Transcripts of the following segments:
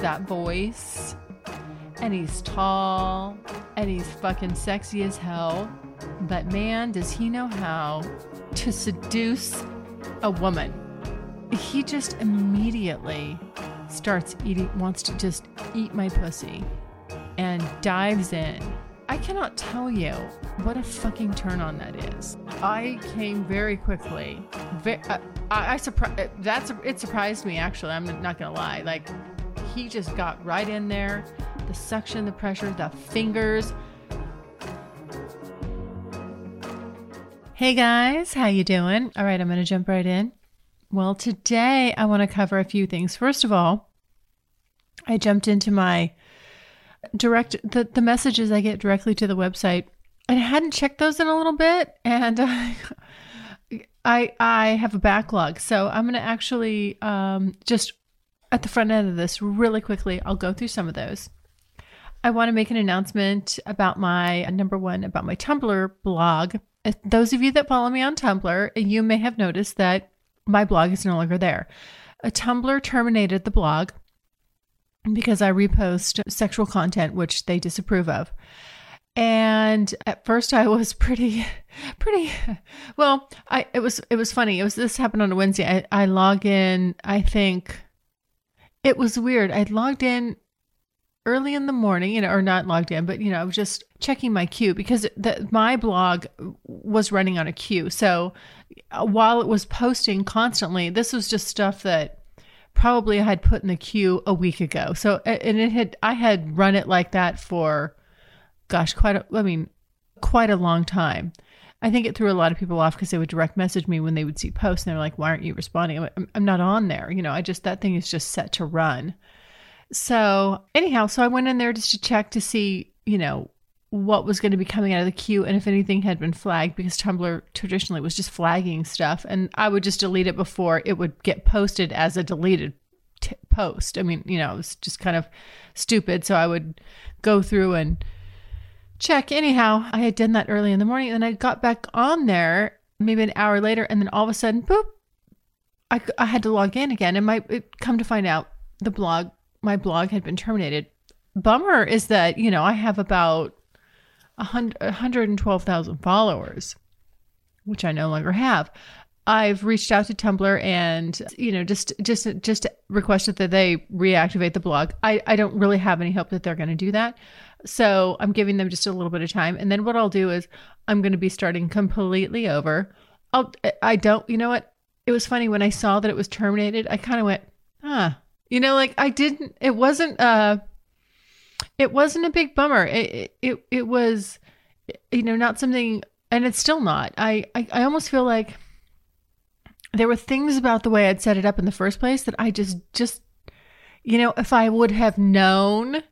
That voice, and he's tall, and he's fucking sexy as hell. But man, does he know how to seduce a woman. He just immediately starts eating, wants to just eat my pussy and dives in. I cannot tell you what a fucking turn on that is. I came very quickly. Ve- uh, I, I surprised. That's it surprised me actually. I'm not gonna lie. Like he just got right in there. The suction, the pressure, the fingers. Hey guys, how you doing? All right, I'm going to jump right in. Well, today I want to cover a few things. First of all, I jumped into my direct the, the messages I get directly to the website. I hadn't checked those in a little bit and uh, I I have a backlog. So I'm going to actually um, just at the front end of this really quickly, I'll go through some of those. I want to make an announcement about my number one about my Tumblr blog. Those of you that follow me on Tumblr, you may have noticed that my blog is no longer there. A Tumblr terminated the blog because I repost sexual content which they disapprove of. And at first I was pretty pretty well, I it was it was funny. It was this happened on a Wednesday. I, I log in, I think it was weird. I logged in early in the morning, you know, or not logged in, but you know, I was just checking my queue because the, my blog was running on a queue. So uh, while it was posting constantly, this was just stuff that probably I had put in the queue a week ago. So and it had I had run it like that for gosh, quite a, I mean, quite a long time. I think it threw a lot of people off because they would direct message me when they would see posts and they're like, why aren't you responding? I'm, I'm not on there. You know, I just, that thing is just set to run. So, anyhow, so I went in there just to check to see, you know, what was going to be coming out of the queue and if anything had been flagged because Tumblr traditionally was just flagging stuff and I would just delete it before it would get posted as a deleted t- post. I mean, you know, it was just kind of stupid. So I would go through and check. Anyhow, I had done that early in the morning and I got back on there maybe an hour later and then all of a sudden, boop, I, I had to log in again and my it, come to find out the blog my blog had been terminated. Bummer is that, you know, I have about 100, 112,000 followers, which I no longer have. I've reached out to Tumblr and you know just just just requested that they reactivate the blog. I I don't really have any hope that they're going to do that. So I'm giving them just a little bit of time. And then what I'll do is I'm going to be starting completely over. I'll, I don't, you know what? It was funny when I saw that it was terminated. I kind of went, huh, you know, like I didn't, it wasn't, uh, it wasn't a big bummer. It, it, it was, you know, not something, and it's still not. I, I, I almost feel like there were things about the way I'd set it up in the first place that I just, just, you know, if I would have known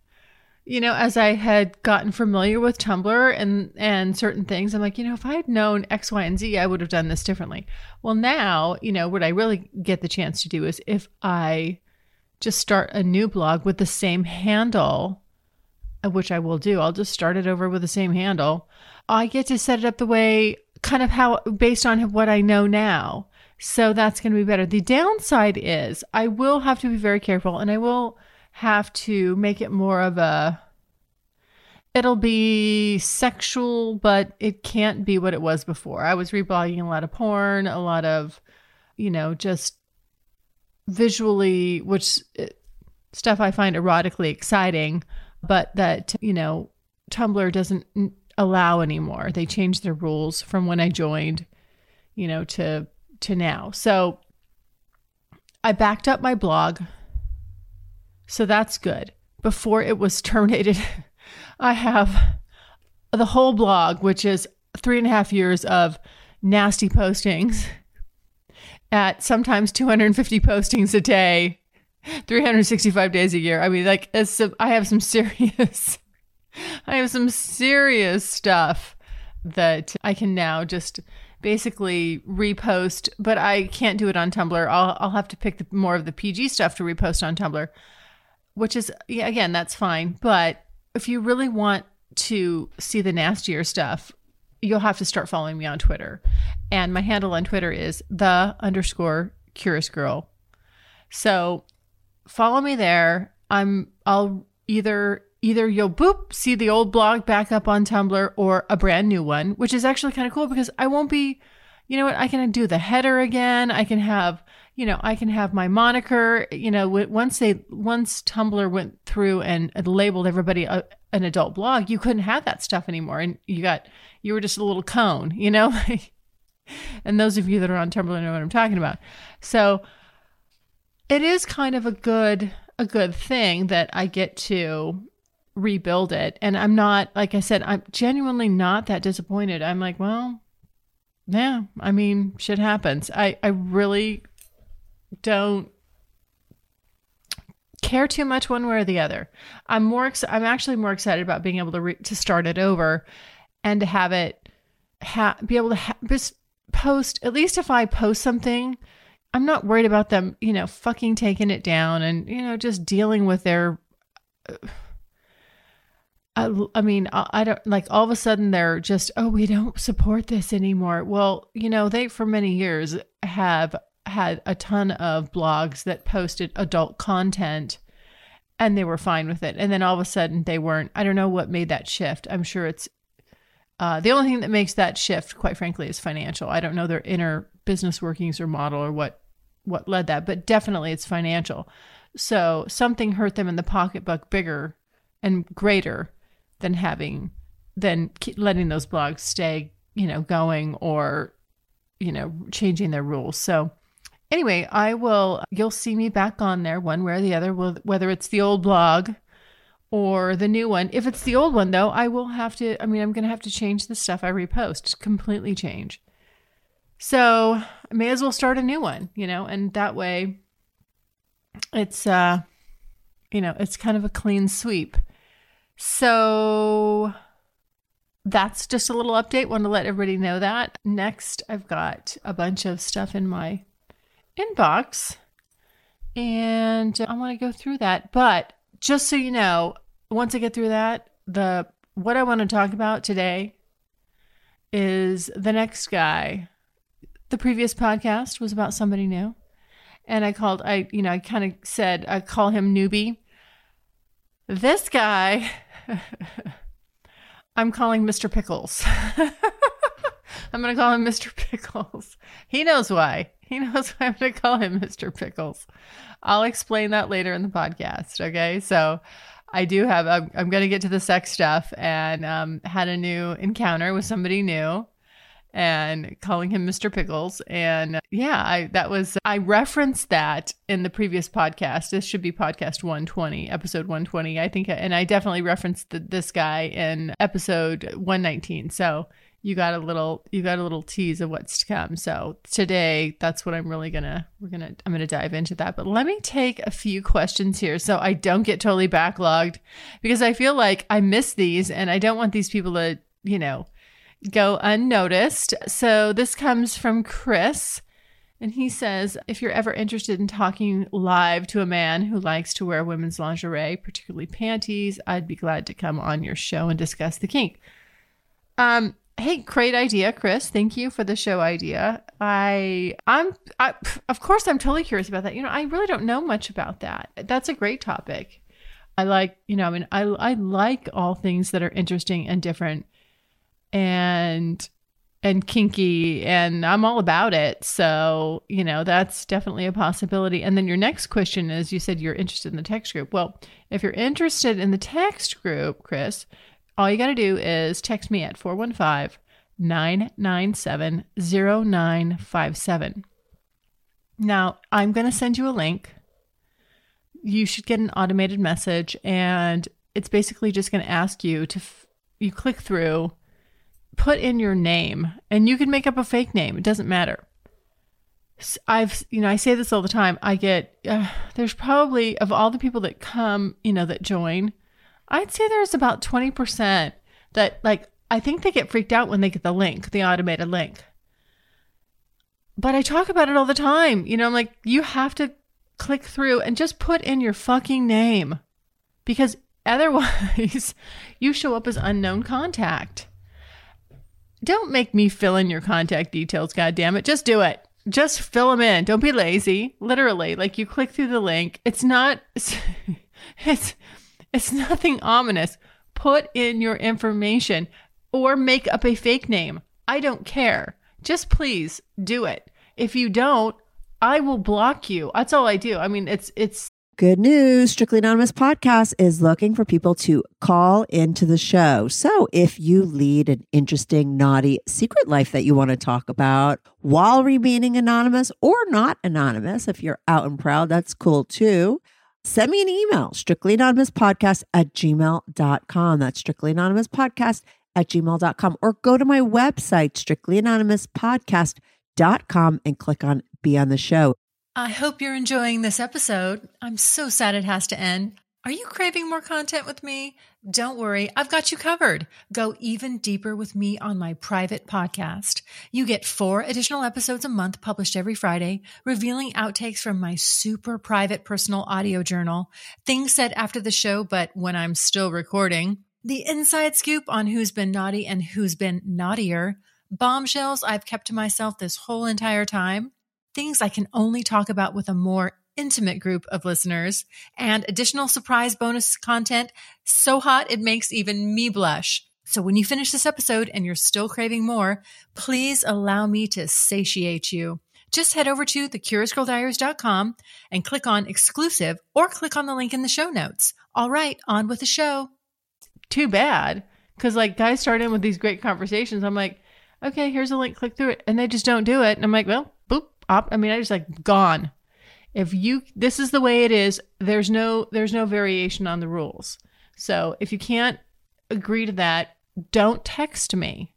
you know, as I had gotten familiar with Tumblr and and certain things, I'm like, you know, if I had known X, Y, and Z, I would have done this differently. Well, now, you know, what I really get the chance to do is if I just start a new blog with the same handle, uh, which I will do, I'll just start it over with the same handle. I get to set it up the way kind of how based on what I know now. So that's going to be better. The downside is I will have to be very careful and I will have to make it more of a it'll be sexual but it can't be what it was before. I was reblogging a lot of porn a lot of you know just visually which uh, stuff i find erotically exciting but that you know tumblr doesn't allow anymore. They changed their rules from when i joined you know to to now. So i backed up my blog so that's good. Before it was terminated, I have the whole blog, which is three and a half years of nasty postings at sometimes 250 postings a day, 365 days a year. I mean, like, some, I have some serious, I have some serious stuff that I can now just basically repost, but I can't do it on Tumblr. I'll, I'll have to pick the, more of the PG stuff to repost on Tumblr, which is, yeah, again, that's fine. But if you really want to see the nastier stuff, you'll have to start following me on Twitter. And my handle on Twitter is the underscore curious girl. So follow me there. I'm I'll either either you'll boop see the old blog back up on Tumblr or a brand new one, which is actually kind of cool because I won't be you know what I can do the header again. I can have you know I can have my moniker. You know once they once Tumblr went through and labeled everybody a, an adult blog, you couldn't have that stuff anymore, and you got you were just a little cone, you know. and those of you that are on Tumblr know what I'm talking about. So it is kind of a good a good thing that I get to rebuild it. And I'm not like I said, I'm genuinely not that disappointed. I'm like, well, yeah, I mean, shit happens. I I really don't care too much one way or the other. I'm more ex- I'm actually more excited about being able to re- to start it over and to have it ha- be able to ha- post at least if I post something I'm not worried about them, you know, fucking taking it down and you know just dealing with their uh, I, I mean, I, I don't like all of a sudden they're just, oh, we don't support this anymore. Well, you know, they for many years have had a ton of blogs that posted adult content and they were fine with it. And then all of a sudden they weren't. I don't know what made that shift. I'm sure it's uh, the only thing that makes that shift, quite frankly, is financial. I don't know their inner business workings or model or what what led that, but definitely it's financial. So something hurt them in the pocketbook bigger and greater than having than letting those blogs stay, you know, going or you know, changing their rules. So anyway, I will you'll see me back on there one way or the other, whether it's the old blog or the new one. If it's the old one though, I will have to I mean, I'm going to have to change the stuff I repost, completely change. So, I may as well start a new one, you know, and that way it's uh you know, it's kind of a clean sweep. So that's just a little update. Want to let everybody know that. Next, I've got a bunch of stuff in my inbox and I want to go through that. But just so you know, once I get through that, the what I want to talk about today is the next guy. The previous podcast was about somebody new. And I called I you know, I kind of said I call him newbie. This guy I'm calling Mr. Pickles. I'm going to call him Mr. Pickles. He knows why. He knows why I'm going to call him Mr. Pickles. I'll explain that later in the podcast. Okay. So I do have, I'm, I'm going to get to the sex stuff and um, had a new encounter with somebody new and calling him Mr. Pickles. And yeah, I that was I referenced that in the previous podcast. This should be podcast 120, episode 120, I think, and I definitely referenced the, this guy in episode 119. So you got a little you got a little tease of what's to come. So today that's what I'm really gonna we're gonna I'm gonna dive into that. But let me take a few questions here so I don't get totally backlogged because I feel like I miss these and I don't want these people to, you know, go unnoticed. So this comes from Chris. And he says, if you're ever interested in talking live to a man who likes to wear women's lingerie, particularly panties, I'd be glad to come on your show and discuss the kink. Um, hey, great idea, Chris. Thank you for the show idea. I, I'm, I, of course, I'm totally curious about that. You know, I really don't know much about that. That's a great topic. I like, you know, I mean, I, I like all things that are interesting and different and and kinky and I'm all about it. So, you know, that's definitely a possibility. And then your next question is you said you're interested in the text group. Well, if you're interested in the text group, Chris, all you got to do is text me at 415 997 0957. Now, I'm going to send you a link. You should get an automated message, and it's basically just going to ask you to, f- you click through put in your name and you can make up a fake name. It doesn't matter. I've, you know, I say this all the time. I get, uh, there's probably, of all the people that come, you know, that join, I'd say there's about 20% that, like, I think they get freaked out when they get the link, the automated link. But I talk about it all the time. You know, I'm like, you have to click through and just put in your fucking name because otherwise you show up as unknown contact. Don't make me fill in your contact details, God damn it! Just do it. Just fill them in. Don't be lazy. Literally, like you click through the link. It's not it's it's nothing ominous. Put in your information or make up a fake name. I don't care. Just please do it. If you don't, I will block you. That's all I do. I mean, it's it's Good news. Strictly Anonymous podcast is looking for people to call into the show. So if you lead an interesting, naughty secret life that you want to talk about while remaining anonymous or not anonymous, if you're out and proud, that's cool too. Send me an email, strictly anonymous podcast at gmail.com. That's strictly anonymous podcast at gmail.com. Or go to my website, strictly anonymous podcast.com and click on be on the show. I hope you're enjoying this episode. I'm so sad it has to end. Are you craving more content with me? Don't worry, I've got you covered. Go even deeper with me on my private podcast. You get four additional episodes a month published every Friday, revealing outtakes from my super private personal audio journal, things said after the show, but when I'm still recording, the inside scoop on who's been naughty and who's been naughtier, bombshells I've kept to myself this whole entire time things I can only talk about with a more intimate group of listeners, and additional surprise bonus content so hot it makes even me blush. So when you finish this episode and you're still craving more, please allow me to satiate you. Just head over to thecuriousgirldiaries.com and click on exclusive or click on the link in the show notes. All right, on with the show. Too bad. Because like guys start in with these great conversations. I'm like, okay, here's a link, click through it. And they just don't do it. And I'm like, well, boop, op- I mean, I just like gone. If you this is the way it is, there's no there's no variation on the rules. So if you can't agree to that, don't text me.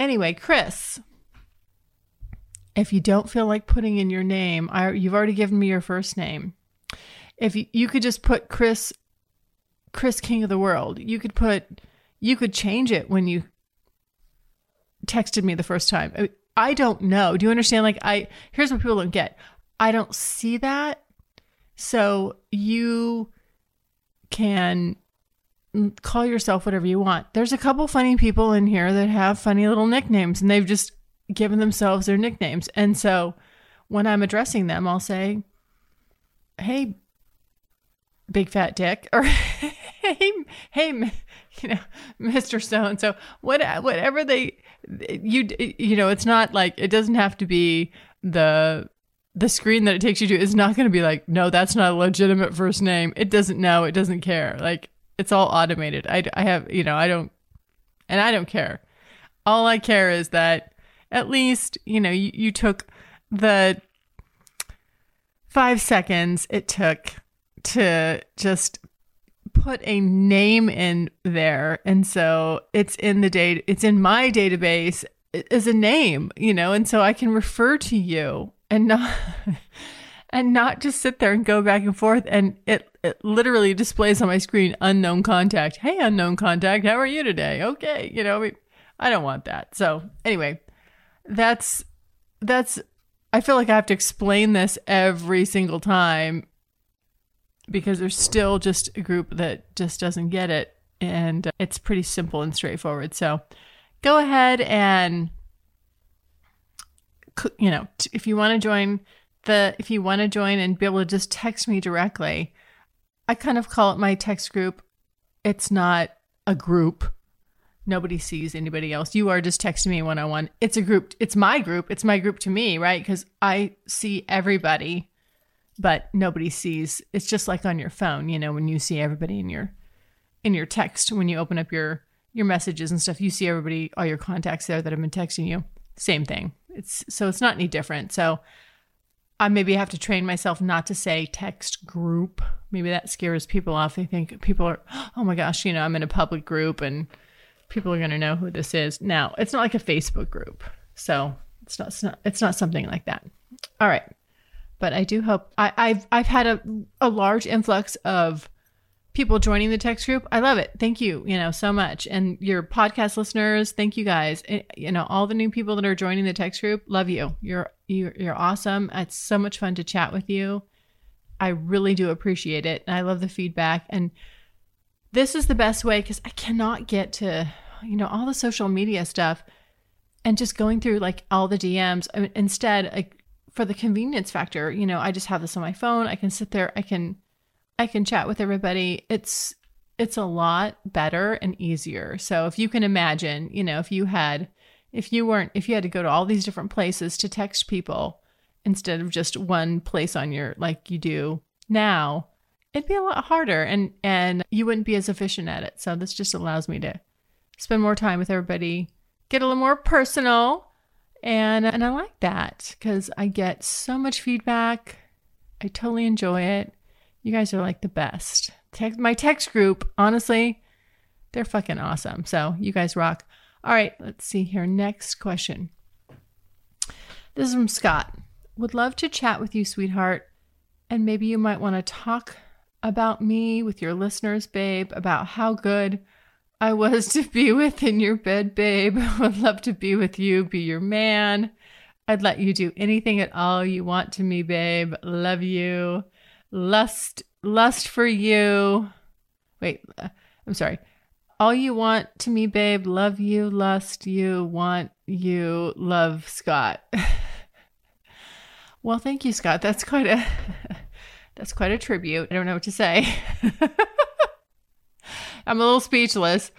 Anyway, Chris, if you don't feel like putting in your name, I, you've already given me your first name. If you, you could just put Chris, Chris King of the World, you could put, you could change it when you texted me the first time. I don't know. Do you understand? Like, I, here's what people don't get I don't see that. So you can call yourself whatever you want. There's a couple funny people in here that have funny little nicknames and they've just given themselves their nicknames. And so when I'm addressing them, I'll say, Hey, big fat dick, or Hey, hey, you know, Mr. So and so, whatever they, you you know it's not like it doesn't have to be the the screen that it takes you to is not going to be like no that's not a legitimate first name. It doesn't know. It doesn't care. Like it's all automated. I, I have you know i don't and i don't care. All i care is that at least you know you, you took the five seconds it took to just put a name in there. And so it's in the date it's in my database as a name you know and so i can refer to you and not and not just sit there and go back and forth and it, it literally displays on my screen unknown contact hey unknown contact how are you today okay you know I, mean, I don't want that so anyway that's that's i feel like i have to explain this every single time because there's still just a group that just doesn't get it. And it's pretty simple and straightforward. So go ahead and, you know, if you want to join the, if you want to join and be able to just text me directly, I kind of call it my text group. It's not a group. Nobody sees anybody else. You are just texting me one on one. It's a group. It's my group. It's my group to me, right? Because I see everybody but nobody sees it's just like on your phone you know when you see everybody in your in your text when you open up your your messages and stuff you see everybody all your contacts there that have been texting you same thing it's so it's not any different so i maybe have to train myself not to say text group maybe that scares people off they think people are oh my gosh you know i'm in a public group and people are going to know who this is. Now, it's not like a Facebook group. So, it's not, it's not it's not something like that. All right. But I do hope I, I've I've had a a large influx of people joining the text group. I love it. Thank you, you know, so much. And your podcast listeners, thank you guys. It, you know, all the new people that are joining the text group, love you. You're you're you're awesome. It's so much fun to chat with you. I really do appreciate it. And I love the feedback and this is the best way cuz I cannot get to, you know, all the social media stuff and just going through like all the DMs. I mean, instead, like for the convenience factor, you know, I just have this on my phone. I can sit there, I can I can chat with everybody. It's it's a lot better and easier. So if you can imagine, you know, if you had if you weren't if you had to go to all these different places to text people instead of just one place on your like you do now, it'd be a lot harder and and you wouldn't be as efficient at it. So this just allows me to spend more time with everybody, get a little more personal. And and I like that cuz I get so much feedback. I totally enjoy it. You guys are like the best. Text, my text group, honestly, they're fucking awesome. So you guys rock. All right, let's see here. Next question. This is from Scott. Would love to chat with you, sweetheart. And maybe you might want to talk about me with your listeners, babe, about how good I was to be with in your bed, babe. Would love to be with you, be your man. I'd let you do anything at all you want to me, babe. Love you lust lust for you. Wait uh, i'm sorry. All you want to me babe love you lust you want you love scott. Well thank you scott. That's quite a that's quite a tribute. I don't know what to say. I'm a little speechless.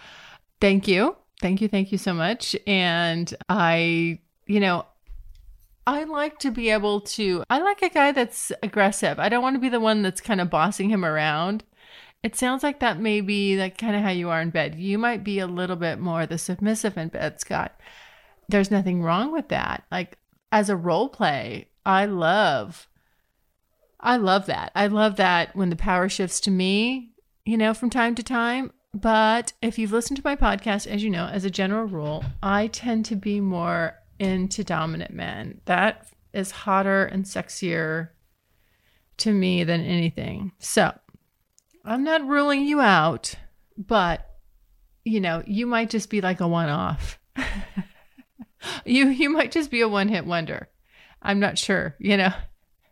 Thank you. Thank you thank you so much. And i you know I like to be able to. I like a guy that's aggressive. I don't want to be the one that's kind of bossing him around. It sounds like that may be like kind of how you are in bed. You might be a little bit more the submissive in bed, Scott. There's nothing wrong with that. Like as a role play, I love I love that. I love that when the power shifts to me, you know, from time to time. But if you've listened to my podcast, as you know, as a general rule, I tend to be more into dominant men. That is hotter and sexier to me than anything. So I'm not ruling you out, but you know, you might just be like a one off. you you might just be a one hit wonder. I'm not sure, you know.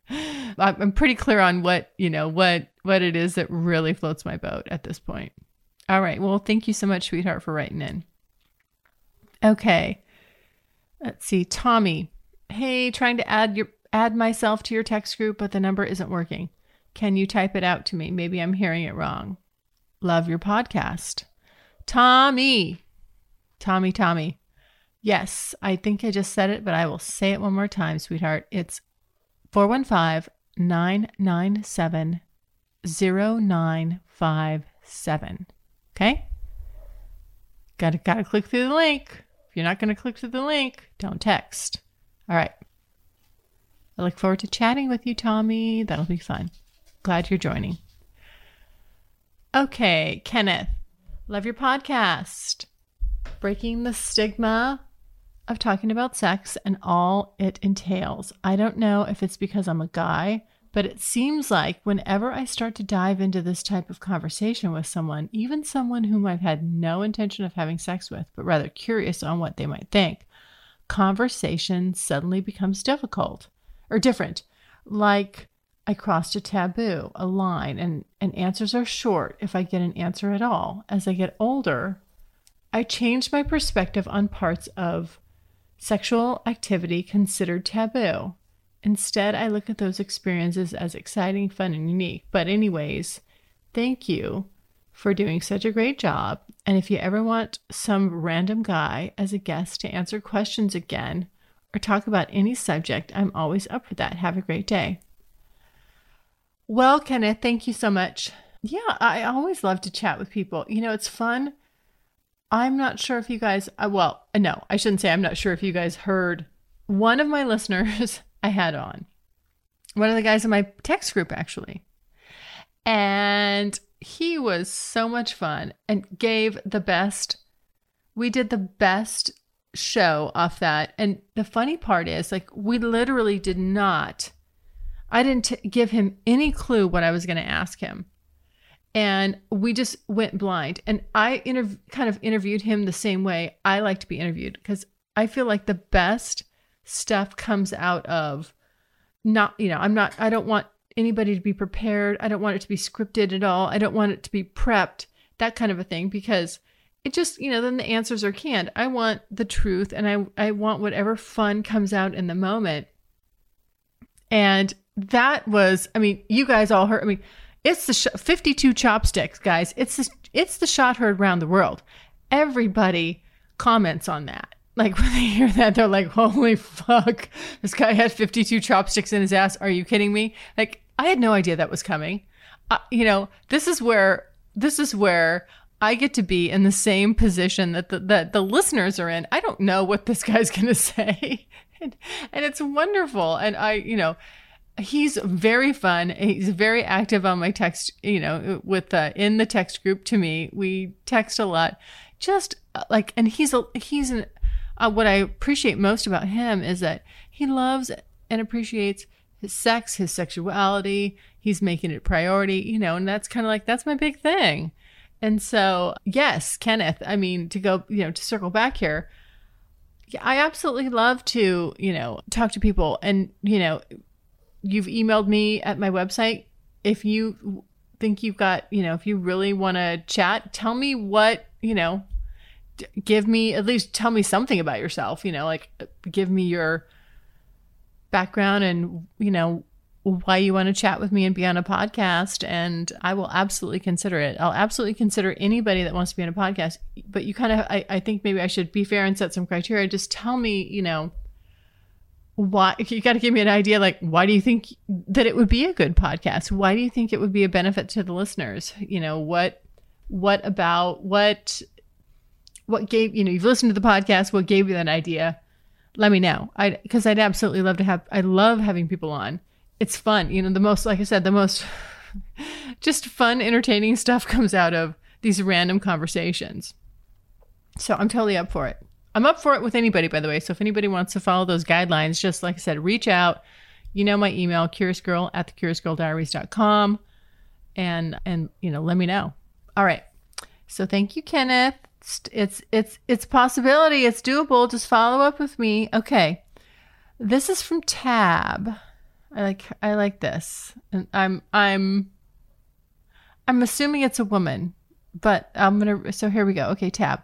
I'm pretty clear on what, you know, what what it is that really floats my boat at this point. All right. Well, thank you so much, sweetheart, for writing in. Okay. Let's see, Tommy. Hey, trying to add your add myself to your text group, but the number isn't working. Can you type it out to me? Maybe I'm hearing it wrong. Love your podcast. Tommy. Tommy, Tommy. Yes, I think I just said it, but I will say it one more time, sweetheart. It's 415 997 0957. Okay? Gotta, gotta click through the link. If you're not going to click through the link, don't text. All right. I look forward to chatting with you, Tommy. That'll be fun. Glad you're joining. Okay, Kenneth, love your podcast. Breaking the stigma of talking about sex and all it entails. I don't know if it's because I'm a guy, but it seems like whenever I start to dive into this type of conversation with someone, even someone whom I've had no intention of having sex with, but rather curious on what they might think, conversation suddenly becomes difficult or different. Like I crossed a taboo, a line, and, and answers are short if I get an answer at all. As I get older, I change my perspective on parts of sexual activity considered taboo Instead, I look at those experiences as exciting, fun, and unique. But, anyways, thank you for doing such a great job. And if you ever want some random guy as a guest to answer questions again or talk about any subject, I'm always up for that. Have a great day. Well, Kenneth, thank you so much. Yeah, I always love to chat with people. You know, it's fun. I'm not sure if you guys, uh, well, no, I shouldn't say I'm not sure if you guys heard one of my listeners I had on. One of the guys in my text group, actually. And he was so much fun and gave the best we did the best show off that. And the funny part is, like, we literally did not, I didn't t- give him any clue what I was going to ask him. And we just went blind. And I interv- kind of interviewed him the same way I like to be interviewed because I feel like the best stuff comes out of not, you know, I'm not, I don't want anybody to be prepared. I don't want it to be scripted at all. I don't want it to be prepped, that kind of a thing, because it just, you know, then the answers are canned. I want the truth and I, I want whatever fun comes out in the moment. And that was, I mean, you guys all heard, I mean, it's the sh- 52 chopsticks, guys. It's the, it's the shot heard around the world. Everybody comments on that. Like when they hear that, they're like, holy fuck, this guy had 52 chopsticks in his ass. Are you kidding me? Like, I had no idea that was coming. Uh, you know, this is where, this is where I get to be in the same position that the, that the listeners are in. I don't know what this guy's going to say. and, and it's wonderful. And I, you know, he's very fun. He's very active on my text, you know, with uh, in the text group to me. We text a lot. Just uh, like and he's a he's an uh, what I appreciate most about him is that he loves and appreciates his sex, his sexuality. He's making it a priority, you know, and that's kind of like that's my big thing. And so, yes, Kenneth, I mean, to go, you know, to circle back here, I absolutely love to, you know, talk to people and, you know, you've emailed me at my website. If you think you've got, you know, if you really want to chat, tell me what, you know, give me at least tell me something about yourself, you know, like give me your background and, you know, why you want to chat with me and be on a podcast and I will absolutely consider it. I'll absolutely consider anybody that wants to be on a podcast. But you kind of I, I think maybe I should be fair and set some criteria. Just tell me, you know, why you got to give me an idea like why do you think that it would be a good podcast why do you think it would be a benefit to the listeners you know what what about what what gave you know you've listened to the podcast what gave you that idea let me know i because i'd absolutely love to have i love having people on it's fun you know the most like i said the most just fun entertaining stuff comes out of these random conversations so i'm totally up for it I'm up for it with anybody, by the way. So if anybody wants to follow those guidelines, just like I said, reach out. You know my email, curiousgirl at thecuriousgirldiaries.com. And and you know, let me know. All right. So thank you, Kenneth. It's it's it's it's possibility. It's doable. Just follow up with me. Okay. This is from Tab. I like I like this. And I'm I'm I'm assuming it's a woman, but I'm gonna so here we go. Okay, Tab.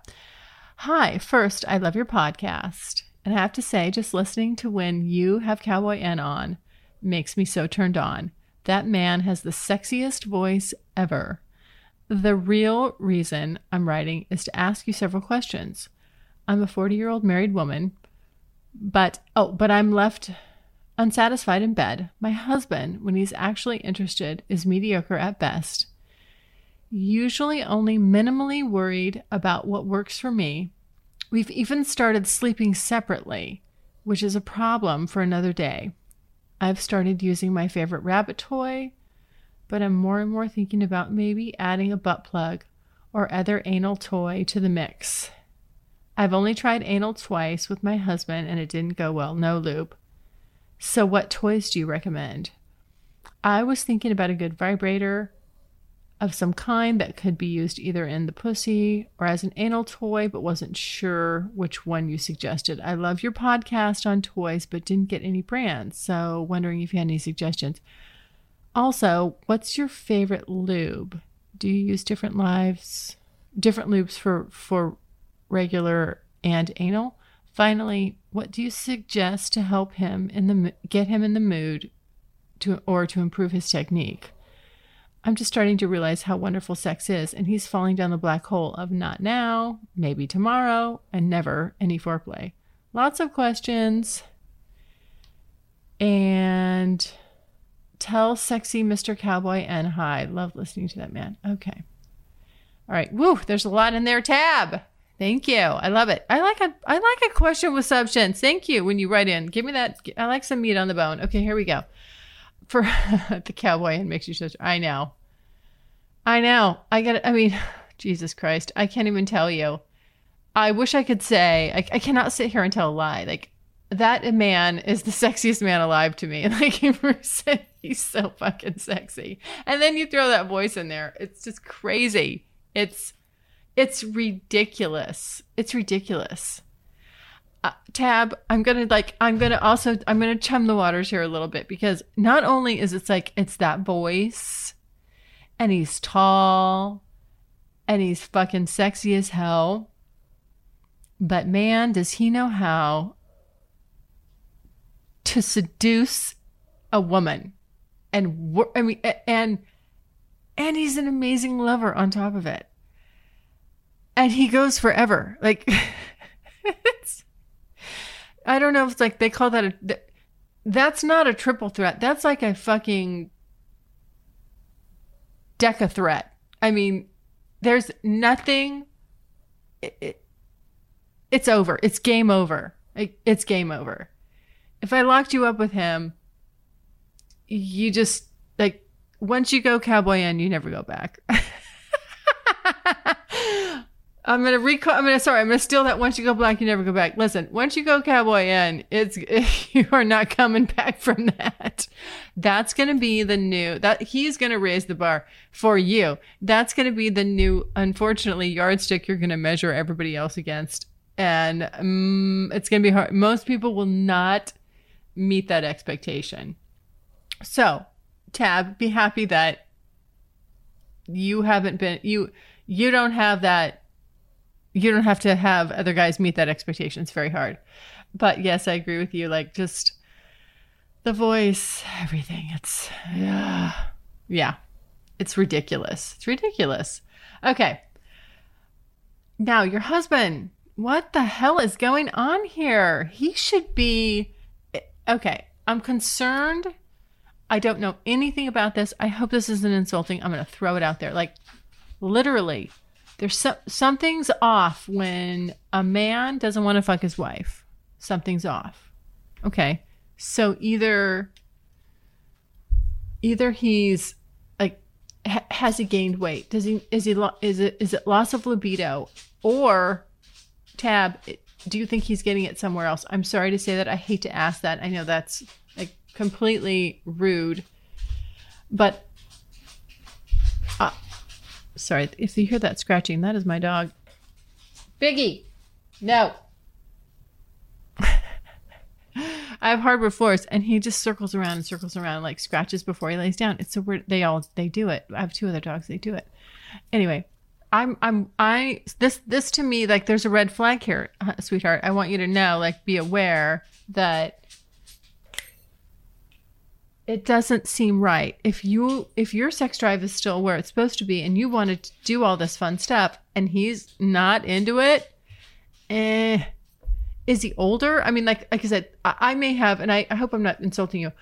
Hi, first, I love your podcast. And I have to say, just listening to when you have Cowboy N on makes me so turned on. That man has the sexiest voice ever. The real reason I'm writing is to ask you several questions. I'm a 40 year old married woman, but oh, but I'm left unsatisfied in bed. My husband, when he's actually interested, is mediocre at best usually only minimally worried about what works for me. We've even started sleeping separately, which is a problem for another day. I've started using my favorite rabbit toy, but I'm more and more thinking about maybe adding a butt plug or other anal toy to the mix. I've only tried anal twice with my husband and it didn't go well, no lube. So, what toys do you recommend? I was thinking about a good vibrator of some kind that could be used either in the pussy or as an anal toy, but wasn't sure which one you suggested. I love your podcast on toys, but didn't get any brands. So, wondering if you had any suggestions. Also, what's your favorite lube? Do you use different lives, different lubes for for regular and anal? Finally, what do you suggest to help him in the get him in the mood to or to improve his technique? I'm just starting to realize how wonderful sex is, and he's falling down the black hole of not now, maybe tomorrow, and never any foreplay. Lots of questions. And tell sexy Mr. Cowboy and hi. Love listening to that man. Okay. All right. Woo, there's a lot in there. Tab. Thank you. I love it. I like a I like a question with substance. Thank you when you write in. Give me that. I like some meat on the bone. Okay, here we go for the cowboy and makes you such. I know. I know. I get. I mean, Jesus Christ. I can't even tell you. I wish I could say I, I cannot sit here and tell a lie. Like that man is the sexiest man alive to me. Like he's so fucking sexy. And then you throw that voice in there. It's just crazy. It's it's ridiculous. It's ridiculous. Uh, tab i'm gonna like i'm gonna also i'm gonna chum the waters here a little bit because not only is it's like it's that voice and he's tall and he's fucking sexy as hell but man does he know how to seduce a woman and i mean and and he's an amazing lover on top of it and he goes forever like it's I don't know if it's like they call that a. That's not a triple threat. That's like a fucking deca threat. I mean, there's nothing. It, it, it's over. It's game over. It, it's game over. If I locked you up with him, you just like once you go cowboy in, you never go back. I'm gonna recall. I'm gonna sorry. I'm gonna steal that. Once you go black, you never go back. Listen, once you go cowboy in, it's you are not coming back from that. That's gonna be the new. That he's gonna raise the bar for you. That's gonna be the new, unfortunately, yardstick you're gonna measure everybody else against, and um, it's gonna be hard. Most people will not meet that expectation. So, Tab, be happy that you haven't been you you don't have that you don't have to have other guys meet that expectation. It's very hard. But yes, I agree with you. Like just the voice, everything. It's yeah. Yeah. It's ridiculous. It's ridiculous. Okay. Now, your husband, what the hell is going on here? He should be okay. I'm concerned. I don't know anything about this. I hope this isn't insulting. I'm going to throw it out there. Like, literally, there's some something's off when a man doesn't want to fuck his wife. Something's off. Okay. So either either he's like ha- has he gained weight? Does he is he lo- is it is it loss of libido or tab do you think he's getting it somewhere else? I'm sorry to say that. I hate to ask that. I know that's completely rude. But uh, Sorry, if you hear that scratching, that is my dog. Biggie, no. I have hardwood floors, and he just circles around and circles around, like scratches before he lays down. It's so weird. They all they do it. I have two other dogs. They do it. Anyway, I'm I'm I this this to me like there's a red flag here, sweetheart. I want you to know, like, be aware that it doesn't seem right. If you if your sex drive is still where it's supposed to be and you want to do all this fun stuff and he's not into it, eh is he older? I mean, like like I said, I, I may have, and I, I hope I'm not insulting you.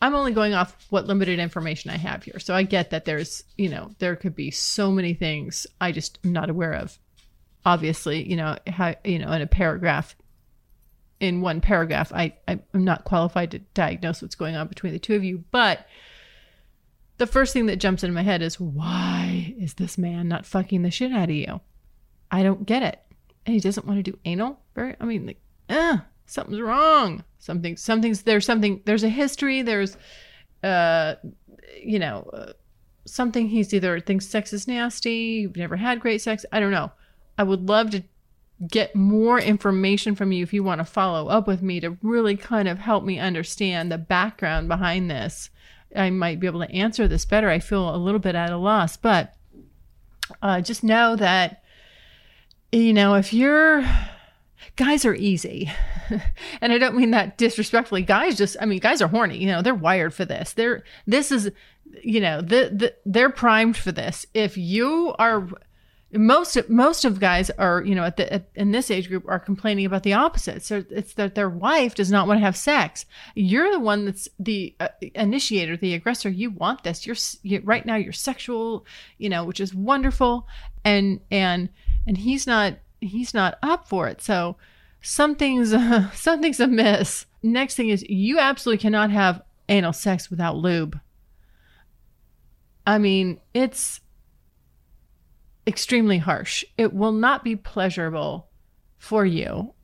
I'm only going off what limited information I have here. So I get that there's, you know, there could be so many things I just am not aware of. Obviously, you know, how you know, in a paragraph in one paragraph. I, I'm not qualified to diagnose what's going on between the two of you, but the first thing that jumps into my head is why is this man not fucking the shit out of you? I don't get it. And he doesn't want to do anal. Very, I mean, like, uh, something's wrong. Something, something's there's something. There's a history. There's, uh, you know, uh, something. He's either thinks sex is nasty. You've never had great sex. I don't know. I would love to get more information from you if you want to follow up with me to really kind of help me understand the background behind this. I might be able to answer this better. I feel a little bit at a loss, but uh, just know that, you know, if you're guys are easy. and I don't mean that disrespectfully. Guys just I mean guys are horny, you know, they're wired for this. They're this is you know, the, the they're primed for this. If you are most most of guys are you know at the at, in this age group are complaining about the opposite. So it's that their wife does not want to have sex. You're the one that's the uh, initiator the aggressor. You want this. You're you, right now you're sexual you know which is wonderful. And and and he's not he's not up for it. So something's uh, something's amiss. Next thing is you absolutely cannot have anal sex without lube. I mean it's extremely harsh. It will not be pleasurable for you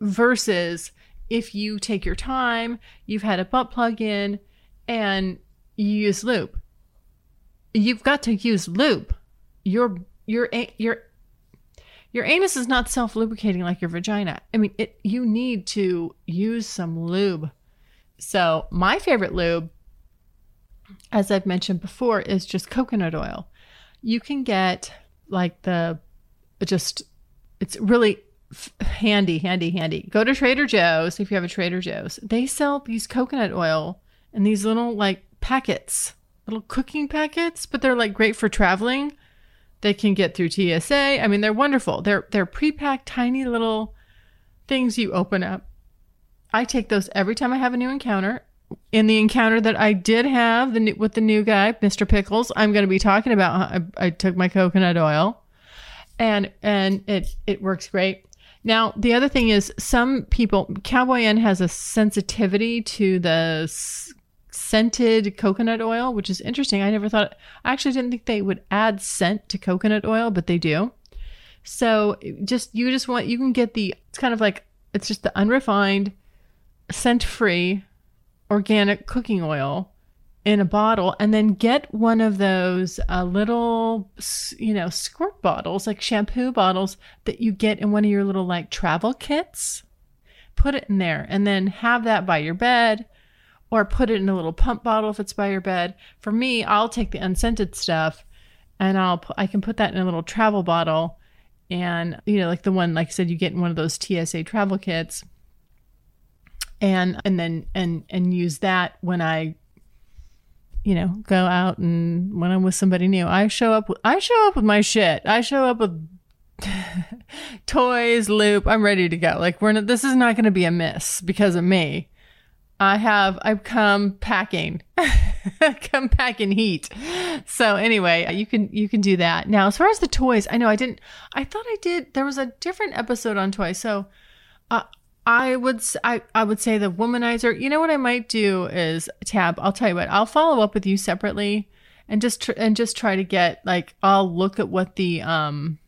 versus if you take your time, you've had a butt plug in and you use lube. You've got to use lube. Your your your your anus is not self lubricating like your vagina. I mean, it you need to use some lube. So, my favorite lube as I've mentioned before is just coconut oil. You can get like the just it's really handy, handy, handy. Go to Trader Joe's if you have a Trader Joe's. They sell these coconut oil in these little like packets, little cooking packets, but they're like great for traveling. They can get through TSA. I mean, they're wonderful. They're they're pre-packed tiny little things you open up. I take those every time I have a new encounter. In the encounter that I did have the, with the new guy, Mr. Pickles, I'm going to be talking about. I, I took my coconut oil, and and it it works great. Now, the other thing is some people, Cowboy N has a sensitivity to the s- scented coconut oil, which is interesting. I never thought, I actually didn't think they would add scent to coconut oil, but they do. So just, you just want, you can get the, it's kind of like, it's just the unrefined, scent free, organic cooking oil in a bottle and then get one of those uh, little you know squirt bottles like shampoo bottles that you get in one of your little like travel kits. Put it in there and then have that by your bed or put it in a little pump bottle if it's by your bed. For me i'll take the unscented stuff and i'll i can put that in a little travel bottle and you know like the one like i said you get in one of those tsa travel kits and and then and and use that when i you know, go out and when I'm with somebody new, I show up. With, I show up with my shit. I show up with toys, lube. I'm ready to go. Like we're not, this is not going to be a miss because of me. I have I've come packing, come packing heat. So anyway, you can you can do that. Now, as far as the toys, I know I didn't. I thought I did. There was a different episode on toys. So uh, I would I, I would say the womanizer. You know what I might do is tab. I'll tell you what. I'll follow up with you separately and just tr- and just try to get like I'll look at what the um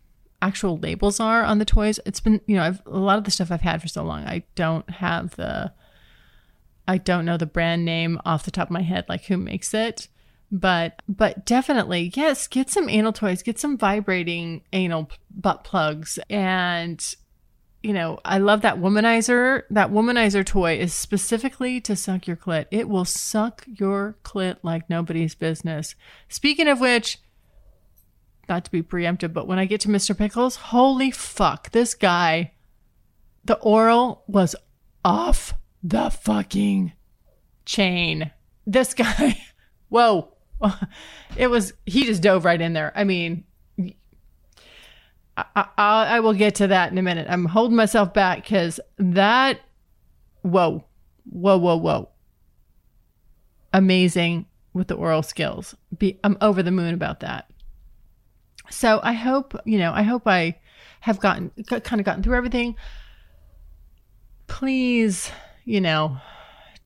actual labels are on the toys. It's been you know I've a lot of the stuff I've had for so long. I don't have the I don't know the brand name off the top of my head like who makes it. But but definitely yes, get some anal toys, get some vibrating anal butt plugs and you know, I love that womanizer. That womanizer toy is specifically to suck your clit. It will suck your clit like nobody's business. Speaking of which, not to be preemptive, but when I get to Mr. Pickles, holy fuck, this guy, the oral was off the fucking chain. This guy, whoa. It was, he just dove right in there. I mean, I, I, I, will get to that in a minute. I'm holding myself back because that, whoa, whoa, whoa, whoa. Amazing with the oral skills. Be, I'm over the moon about that. So I hope, you know, I hope I have gotten, kind of gotten through everything. Please, you know,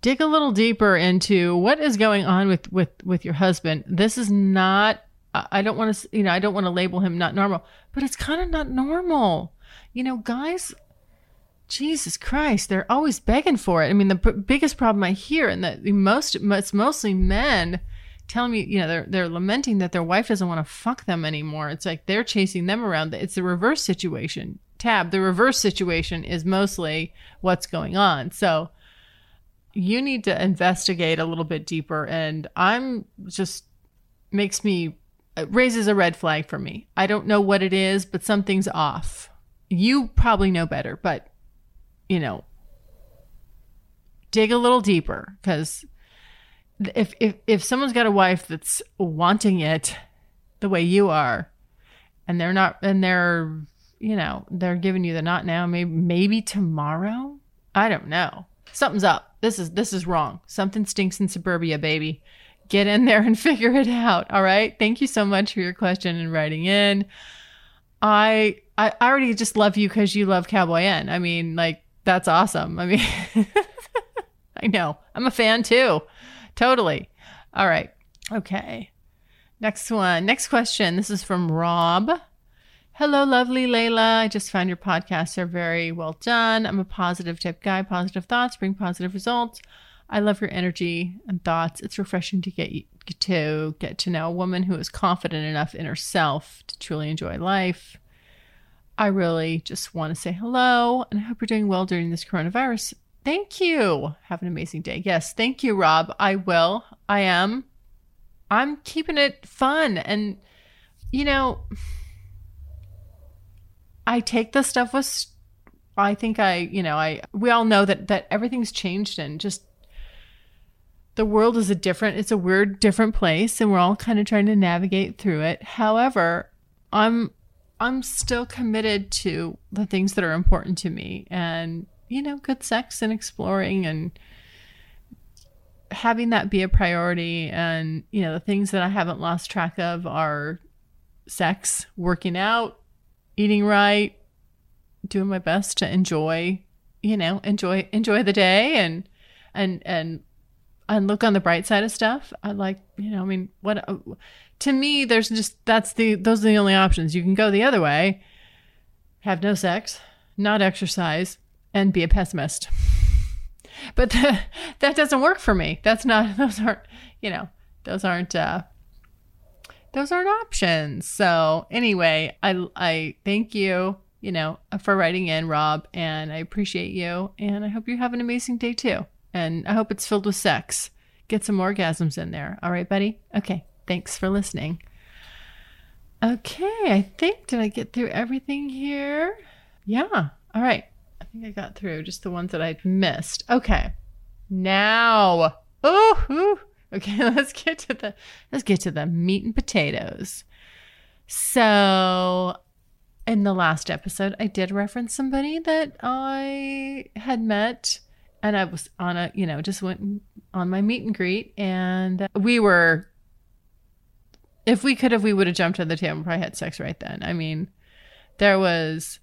dig a little deeper into what is going on with, with, with your husband. This is not I don't want to, you know, I don't want to label him not normal, but it's kind of not normal. You know, guys, Jesus Christ, they're always begging for it. I mean, the p- biggest problem I hear, and that most, it's mostly men telling me, you know, they're they're lamenting that their wife doesn't want to fuck them anymore. It's like they're chasing them around. It's the reverse situation. Tab, the reverse situation is mostly what's going on. So you need to investigate a little bit deeper. And I'm just makes me raises a red flag for me. I don't know what it is, but something's off. You probably know better, but you know, dig a little deeper because if if if someone's got a wife that's wanting it the way you are, and they're not, and they're you know they're giving you the not now, maybe maybe tomorrow. I don't know. Something's up. This is this is wrong. Something stinks in suburbia, baby get in there and figure it out. All right. Thank you so much for your question and writing in. I I already just love you because you love Cowboy N. I mean, like that's awesome. I mean, I know I'm a fan too. Totally. All right. Okay. Next one. Next question. This is from Rob. Hello, lovely Layla. I just found your podcasts are very well done. I'm a positive tip guy. Positive thoughts bring positive results. I love your energy and thoughts. It's refreshing to get to get to know a woman who is confident enough in herself to truly enjoy life. I really just want to say hello and I hope you're doing well during this coronavirus. Thank you. Have an amazing day. Yes, thank you, Rob. I will. I am. I'm keeping it fun and you know I take the stuff with I think I, you know, I we all know that that everything's changed and just the world is a different it's a weird different place and we're all kind of trying to navigate through it. However, I'm I'm still committed to the things that are important to me and you know, good sex and exploring and having that be a priority and you know, the things that I haven't lost track of are sex, working out, eating right, doing my best to enjoy, you know, enjoy enjoy the day and and and and look on the bright side of stuff. I like, you know, I mean, what to me there's just that's the those are the only options. You can go the other way. Have no sex, not exercise, and be a pessimist. But the, that doesn't work for me. That's not those aren't, you know, those aren't uh those aren't options. So, anyway, I I thank you you know, for writing in, Rob, and I appreciate you. And I hope you have an amazing day too. And I hope it's filled with sex. Get some orgasms in there. All right, buddy? Okay. Thanks for listening. Okay. I think, did I get through everything here? Yeah. All right. I think I got through just the ones that I'd missed. Okay. Now. Oh, okay. Let's get to the let's get to the meat and potatoes. So in the last episode, I did reference somebody that I had met and I was on a, you know, just went on my meet and greet and we were, if we could have, we would have jumped on the table and probably had sex right then. I mean, there was,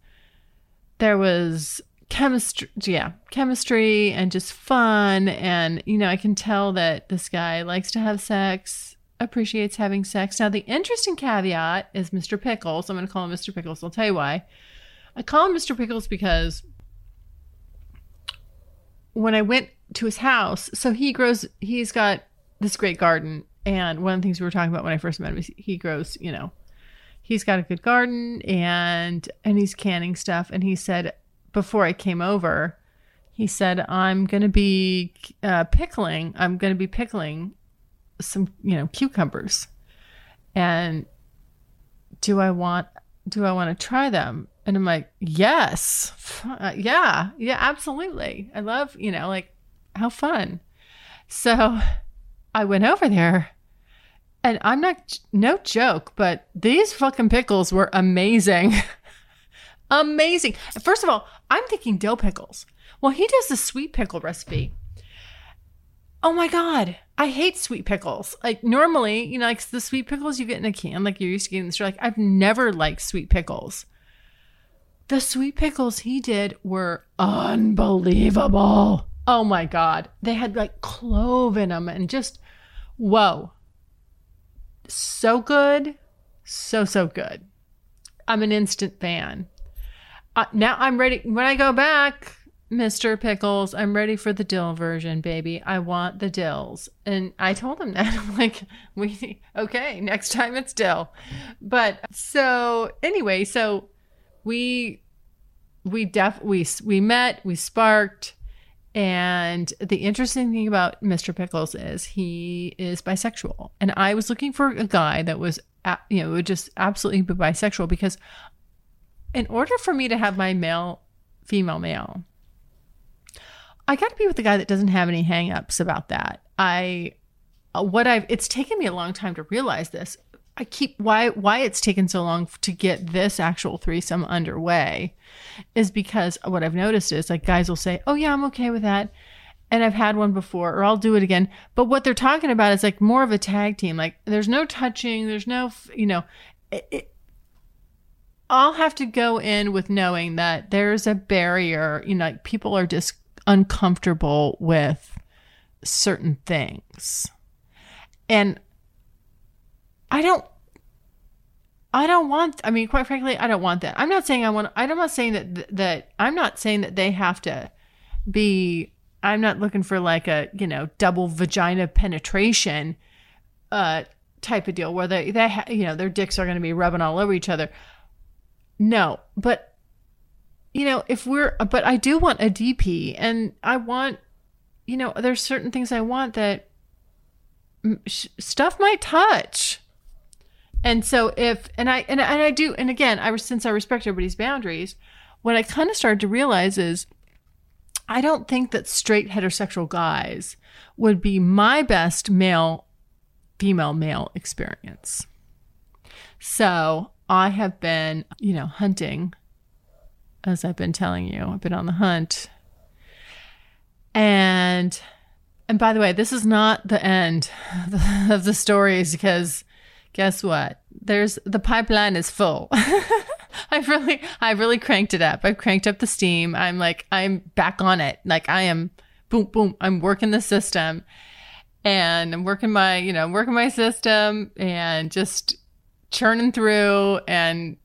there was chemistry, yeah, chemistry and just fun. And, you know, I can tell that this guy likes to have sex appreciates having sex. Now, the interesting caveat is Mr. Pickles. I'm going to call him Mr. Pickles. I'll tell you why. I call him Mr. Pickles because when I went to his house, so he grows, he's got this great garden. And one of the things we were talking about when I first met him is he grows, you know, he's got a good garden and and he's canning stuff. And he said before I came over, he said I'm going to be uh, pickling. I'm going to be pickling some, you know, cucumbers. And do I want do I want to try them? And I'm like, yes, uh, yeah, yeah, absolutely. I love, you know, like how fun. So I went over there and I'm not, no joke, but these fucking pickles were amazing. amazing. First of all, I'm thinking dill pickles. Well, he does the sweet pickle recipe. Oh my God. I hate sweet pickles. Like normally, you know, like the sweet pickles you get in a can, like you're used to getting in the store. Like I've never liked sweet pickles. The sweet pickles he did were unbelievable. Oh my God. They had like clove in them and just, whoa. So good. So, so good. I'm an instant fan. Uh, now I'm ready. When I go back, Mr. Pickles, I'm ready for the dill version, baby. I want the dills. And I told him that. I'm like, we okay, next time it's dill. But so anyway, so we we def we we met, we sparked, and the interesting thing about Mr. Pickles is he is bisexual. And I was looking for a guy that was you know, would just absolutely be bisexual because in order for me to have my male female male I got to be with a guy that doesn't have any hangups about that. I what I've it's taken me a long time to realize this. I keep why why it's taken so long to get this actual threesome underway is because what I've noticed is like guys will say, "Oh yeah, I'm okay with that." And I've had one before or I'll do it again. But what they're talking about is like more of a tag team. Like there's no touching, there's no, you know, it, it, I'll have to go in with knowing that there's a barrier, you know, like people are just uncomfortable with certain things. And I don't I don't want. I mean, quite frankly, I don't want that. I'm not saying I want. I'm not saying that that I'm not saying that they have to be. I'm not looking for like a you know double vagina penetration, uh, type of deal where they they ha- you know their dicks are going to be rubbing all over each other. No, but you know if we're but I do want a DP and I want you know there's certain things I want that stuff might touch and so if and I and, and I do and again, I since I respect everybody's boundaries, what I kind of started to realize is I don't think that straight heterosexual guys would be my best male female male experience. So, I have been, you know, hunting as I've been telling you. I've been on the hunt. And and by the way, this is not the end of the stories because guess what? There's the pipeline is full. I've really I've really cranked it up. I've cranked up the steam. I'm like I'm back on it. Like I am boom boom. I'm working the system. And I'm working my, you know, working my system and just churning through and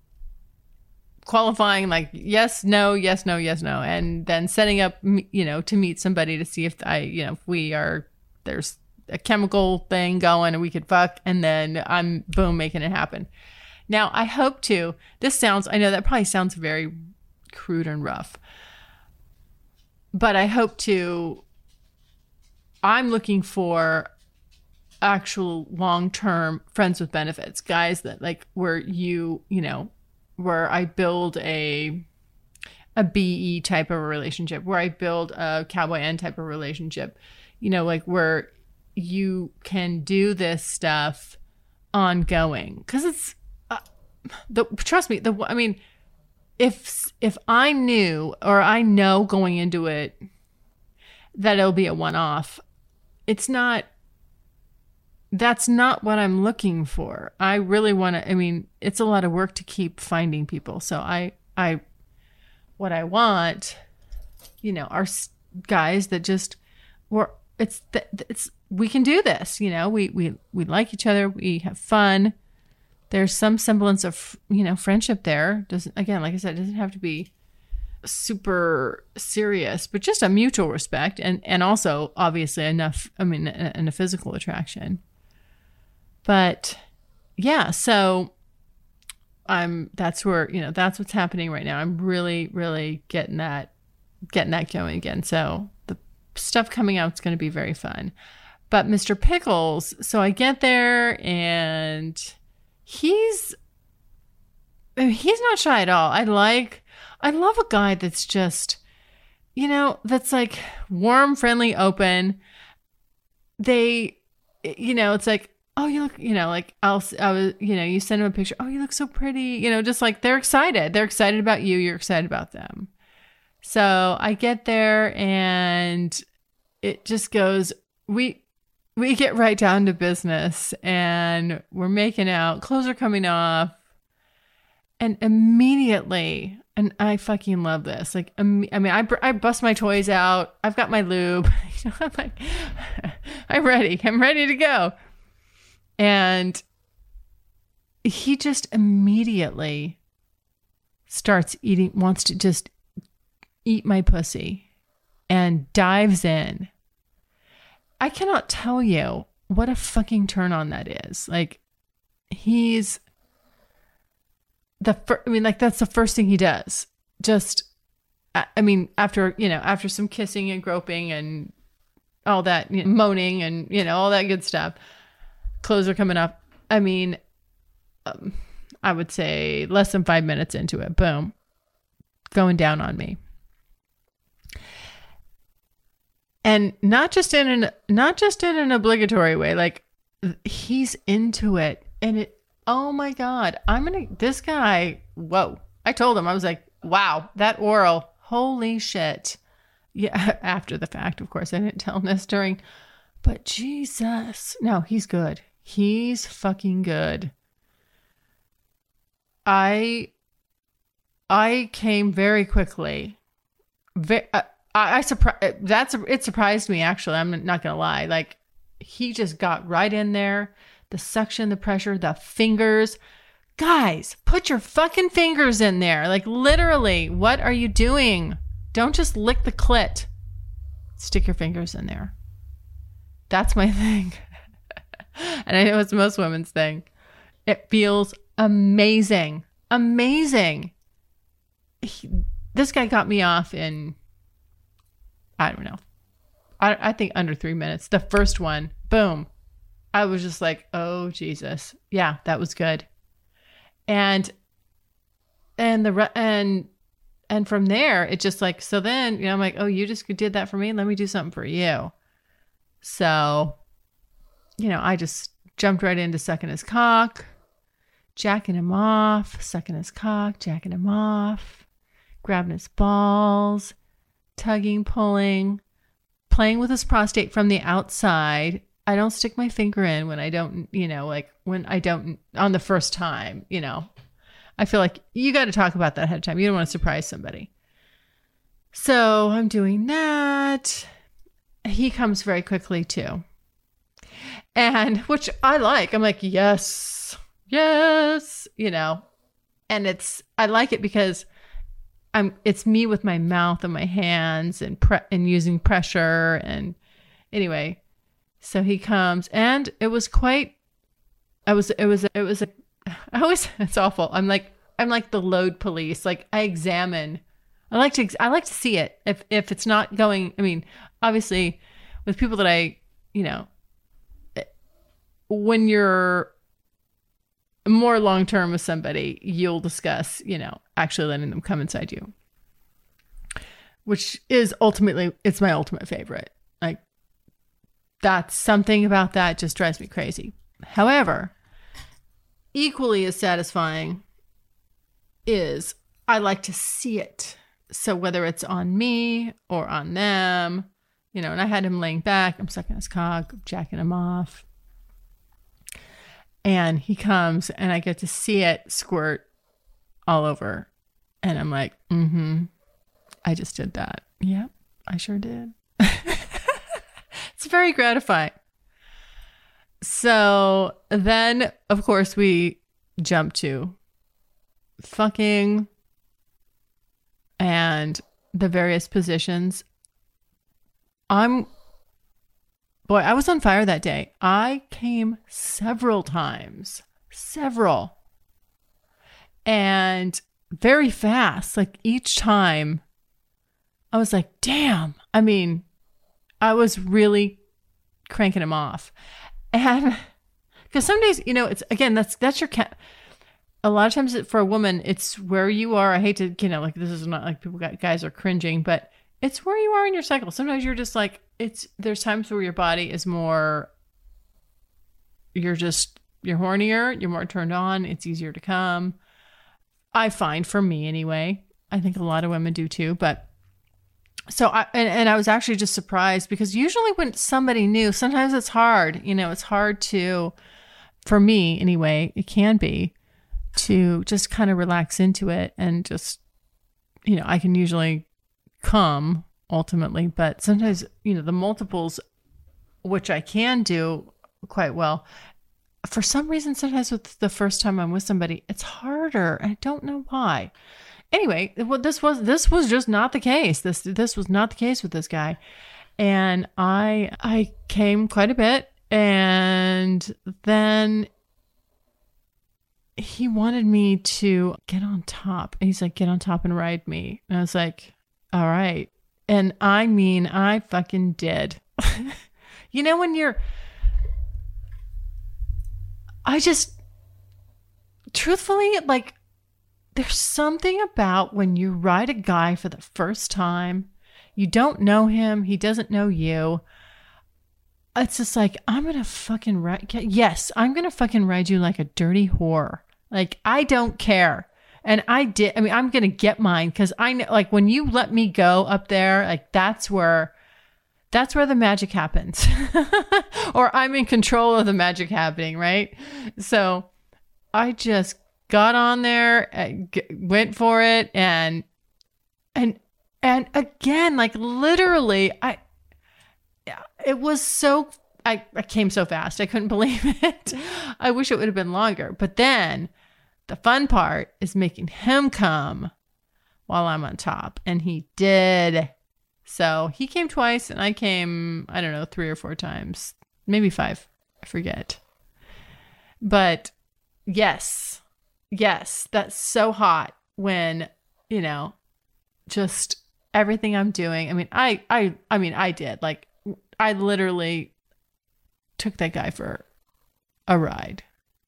qualifying like yes, no, yes, no, yes, no, and then setting up, you know, to meet somebody to see if I, you know, if we are there's a chemical thing going and we could fuck and then I'm boom making it happen. Now, I hope to. This sounds I know that probably sounds very crude and rough. But I hope to I'm looking for actual long-term friends with benefits, guys that like where you, you know, where I build a a BE type of relationship, where I build a cowboy N type of relationship, you know, like where you can do this stuff ongoing. Because it's uh, the trust me the i mean if if i knew or i know going into it that it'll be a one-off it's not that's not what i'm looking for. I really want to i mean it's a lot of work to keep finding people. So i i what i want you know are guys that just were it's it's we can do this you know we we we like each other we have fun. There's some semblance of you know friendship there. Doesn't again like i said it doesn't have to be super serious but just a mutual respect and and also obviously enough i mean and a physical attraction. But yeah so i'm that's where you know that's what's happening right now. I'm really really getting that getting that going again. So the stuff coming out is going to be very fun but Mr. Pickles, so I get there and he's he's not shy at all. I like I love a guy that's just you know, that's like warm, friendly, open. They you know, it's like oh you look you know like i'll i was you know you send them a picture oh you look so pretty you know just like they're excited they're excited about you you're excited about them so i get there and it just goes we we get right down to business and we're making out, clothes are coming off. And immediately, and I fucking love this. Like, I mean, I, I bust my toys out. I've got my lube. I'm like, I'm ready. I'm ready to go. And he just immediately starts eating, wants to just eat my pussy and dives in I cannot tell you what a fucking turn on that is. Like, he's the first, I mean, like, that's the first thing he does. Just, I mean, after, you know, after some kissing and groping and all that, you know, moaning and, you know, all that good stuff, clothes are coming up. I mean, um, I would say less than five minutes into it, boom, going down on me. And not just in an not just in an obligatory way like he's into it. And it oh my god i'm gonna this guy whoa. I told him i was like wow that oral holy shit. Yeah after the fact of course i didn't tell him this during but jesus. No he's good. He's fucking good. I i came very quickly. Very, uh, I, I surprised. That's it surprised me actually. I'm not gonna lie. Like he just got right in there. The suction, the pressure, the fingers, Guys, put your fucking fingers in there. Like, literally, what are you doing? Don't just lick the clit. Stick your fingers in there. That's my thing. and I know it's most women's thing. It feels amazing. Amazing. He, this guy got me off in, I don't know, I, I think under three minutes. The first one, boom. I was just like, oh, Jesus. Yeah, that was good. And, and the, and, and from there, it just like, so then, you know, I'm like, oh, you just did that for me. Let me do something for you. So, you know, I just jumped right into sucking his cock, jacking him off, sucking his cock, jacking him off, grabbing his balls, tugging, pulling, playing with his prostate from the outside. I don't stick my finger in when I don't, you know, like when I don't on the first time, you know. I feel like you got to talk about that ahead of time. You don't want to surprise somebody. So I'm doing that. He comes very quickly too. And which I like. I'm like, yes, yes, you know. And it's I like it because I'm it's me with my mouth and my hands and pre- and using pressure and anyway. So he comes and it was quite I was it was it was a I always it's awful. I'm like I'm like the load police. Like I examine I like to I like to see it. If if it's not going, I mean, obviously with people that I, you know, when you're more long term with somebody, you'll discuss, you know, actually letting them come inside you. Which is ultimately it's my ultimate favorite. Like that's something about that just drives me crazy. However, equally as satisfying is I like to see it. So whether it's on me or on them, you know, and I had him laying back, I'm sucking his cock, jacking him off. And he comes and I get to see it squirt all over. And I'm like, mm hmm. I just did that. Yep, I sure did. it's very gratifying. So then, of course, we jump to fucking and the various positions. I'm boy, I was on fire that day. I came several times, several, and very fast. Like each time, I was like, damn. I mean, I was really cranking him off. And because some days, you know, it's again, that's, that's your cat a lot of times for a woman, it's where you are. I hate to, you know, like this is not like people got guys are cringing, but it's where you are in your cycle. Sometimes you're just like it's there's times where your body is more you're just you're hornier, you're more turned on, it's easier to come. I find for me anyway. I think a lot of women do too, but so I and, and I was actually just surprised because usually when somebody new, sometimes it's hard, you know, it's hard to for me anyway, it can be to just kind of relax into it and just, you know, I can usually come ultimately, but sometimes, you know, the multiples, which I can do quite well, for some reason, sometimes with the first time I'm with somebody, it's harder. I don't know why. Anyway, well, this was this was just not the case. This this was not the case with this guy, and I I came quite a bit, and then he wanted me to get on top. And he's like, get on top and ride me. And I was like, all right. And I mean, I fucking did. you know, when you're, I just, truthfully, like, there's something about when you ride a guy for the first time, you don't know him, he doesn't know you. It's just like, I'm gonna fucking ride. Yes, I'm gonna fucking ride you like a dirty whore. Like, I don't care. And I did, I mean, I'm going to get mine because I know, like, when you let me go up there, like, that's where. That's where the magic happens. or I'm in control of the magic happening, right? So I just got on there, uh, went for it and and and again like literally I it was so I, I came so fast. I couldn't believe it. I wish it would have been longer. But then The fun part is making him come while I'm on top. And he did. So he came twice and I came, I don't know, three or four times, maybe five. I forget. But yes, yes, that's so hot when, you know, just everything I'm doing. I mean, I, I, I mean, I did like, I literally took that guy for a ride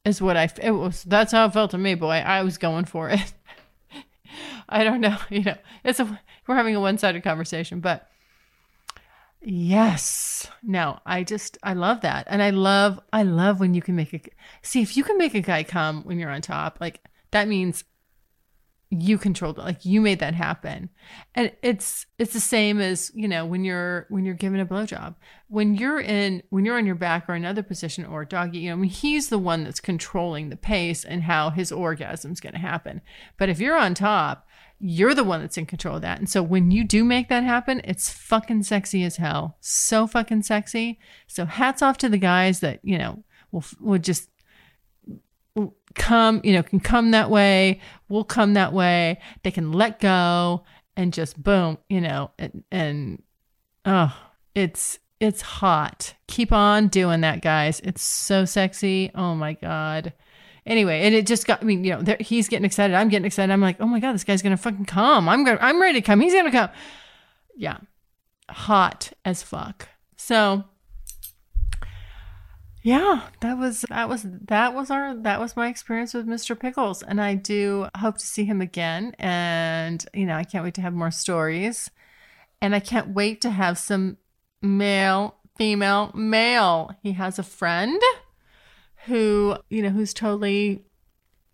is what I, it was, that's how it felt to me, boy. I was going for it. I don't know. You know, it's a we're having a one-sided conversation, but yes. No, I just I love that. And I love I love when you can make a See, if you can make a guy come when you're on top, like that means you controlled it. Like you made that happen. And it's it's the same as you know when you're when you're given a blowjob. When you're in when you're on your back or another position or doggy you know I mean, he's the one that's controlling the pace and how his orgasm's going to happen. But if you're on top you're the one that's in control of that. And so when you do make that happen it's fucking sexy as hell. So fucking sexy. So hats off to the guys that you know will will just come, you know, can come that way, will come that way. They can let go and just boom, you know, and, and oh, it's it's hot. Keep on doing that, guys. It's so sexy. Oh my god. Anyway, and it just got I mean, you know, he's getting excited. I'm getting excited. I'm like, oh my god, this guy's gonna fucking come. I'm gonna, I'm ready to come. He's gonna come. Yeah, hot as fuck. So yeah, that was that was that was our that was my experience with Mr. Pickles and I do hope to see him again and you know, I can't wait to have more stories. And I can't wait to have some male, female, male. He has a friend who, you know, who's totally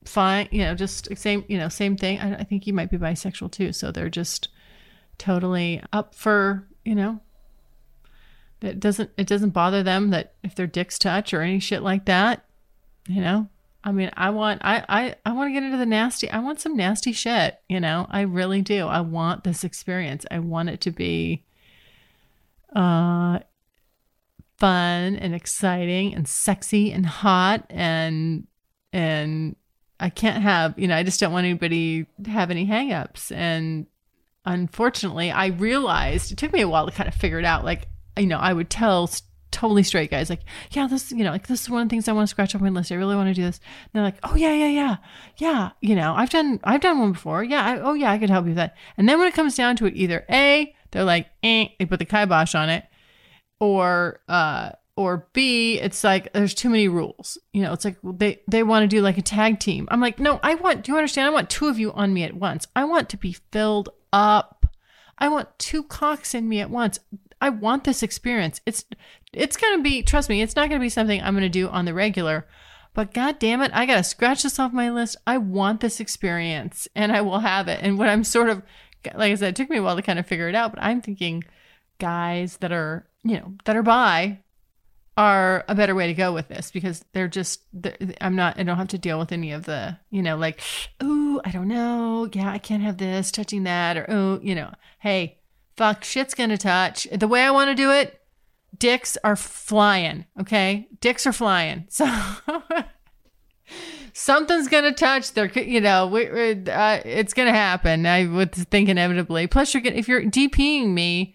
fine, you know, just same, you know, same thing. I, I think he might be bisexual too, so they're just totally up for, you know, it doesn't it doesn't bother them that if their dicks touch or any shit like that. You know? I mean, I want I I I want to get into the nasty. I want some nasty shit, you know? I really do. I want this experience. I want it to be uh fun and exciting and sexy and hot and and I can't have, you know, I just don't want anybody to have any hangups and unfortunately, I realized it took me a while to kind of figure it out like you know, I would tell totally straight guys like, yeah, this, you know, like this is one of the things I want to scratch off my list. I really want to do this. And they're like, oh yeah, yeah, yeah, yeah. You know, I've done, I've done one before. Yeah. I, oh yeah, I could help you with that. And then when it comes down to it, either a, they're like, eh, they put the kibosh on it, or, uh, or B, it's like there's too many rules. You know, it's like they they want to do like a tag team. I'm like, no, I want. Do you understand? I want two of you on me at once. I want to be filled up. I want two cocks in me at once. I want this experience. It's it's to be trust me, it's not to be something I'm to do on the regular. But god damn it, I got to scratch this off my list. I want this experience and I will have it. And what I'm sort of like I said, it took me a while to kind of figure it out, but I'm thinking guys that are, you know, that are bi are a better way to go with this because they're just they're, I'm not I don't have to deal with any of the you know like oh I don't know yeah I can't have this touching that or oh you know hey Fuck, shit's gonna touch. The way I want to do it, dicks are flying. Okay, dicks are flying. So something's gonna touch. They're, you know, we, uh, it's gonna happen. I would think inevitably. Plus, you're gonna if you're DPing me,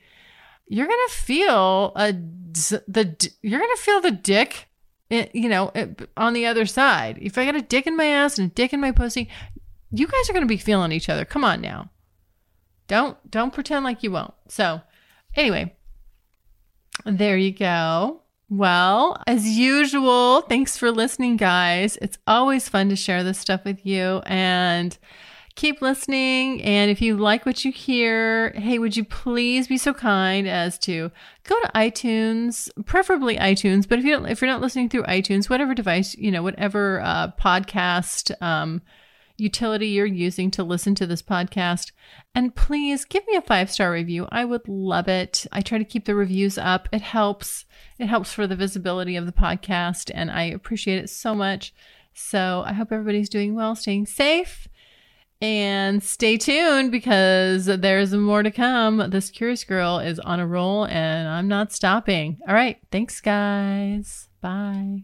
you're gonna feel a the you're gonna feel the dick. You know, on the other side. If I got a dick in my ass and a dick in my pussy, you guys are gonna be feeling each other. Come on now. Don't don't pretend like you won't. So, anyway, there you go. Well, as usual, thanks for listening, guys. It's always fun to share this stuff with you and keep listening. And if you like what you hear, hey, would you please be so kind as to go to iTunes, preferably iTunes. But if you don't, if you're not listening through iTunes, whatever device, you know, whatever uh, podcast um, utility you're using to listen to this podcast. And please give me a five star review. I would love it. I try to keep the reviews up. It helps. It helps for the visibility of the podcast, and I appreciate it so much. So I hope everybody's doing well, staying safe, and stay tuned because there's more to come. This curious girl is on a roll, and I'm not stopping. All right. Thanks, guys. Bye.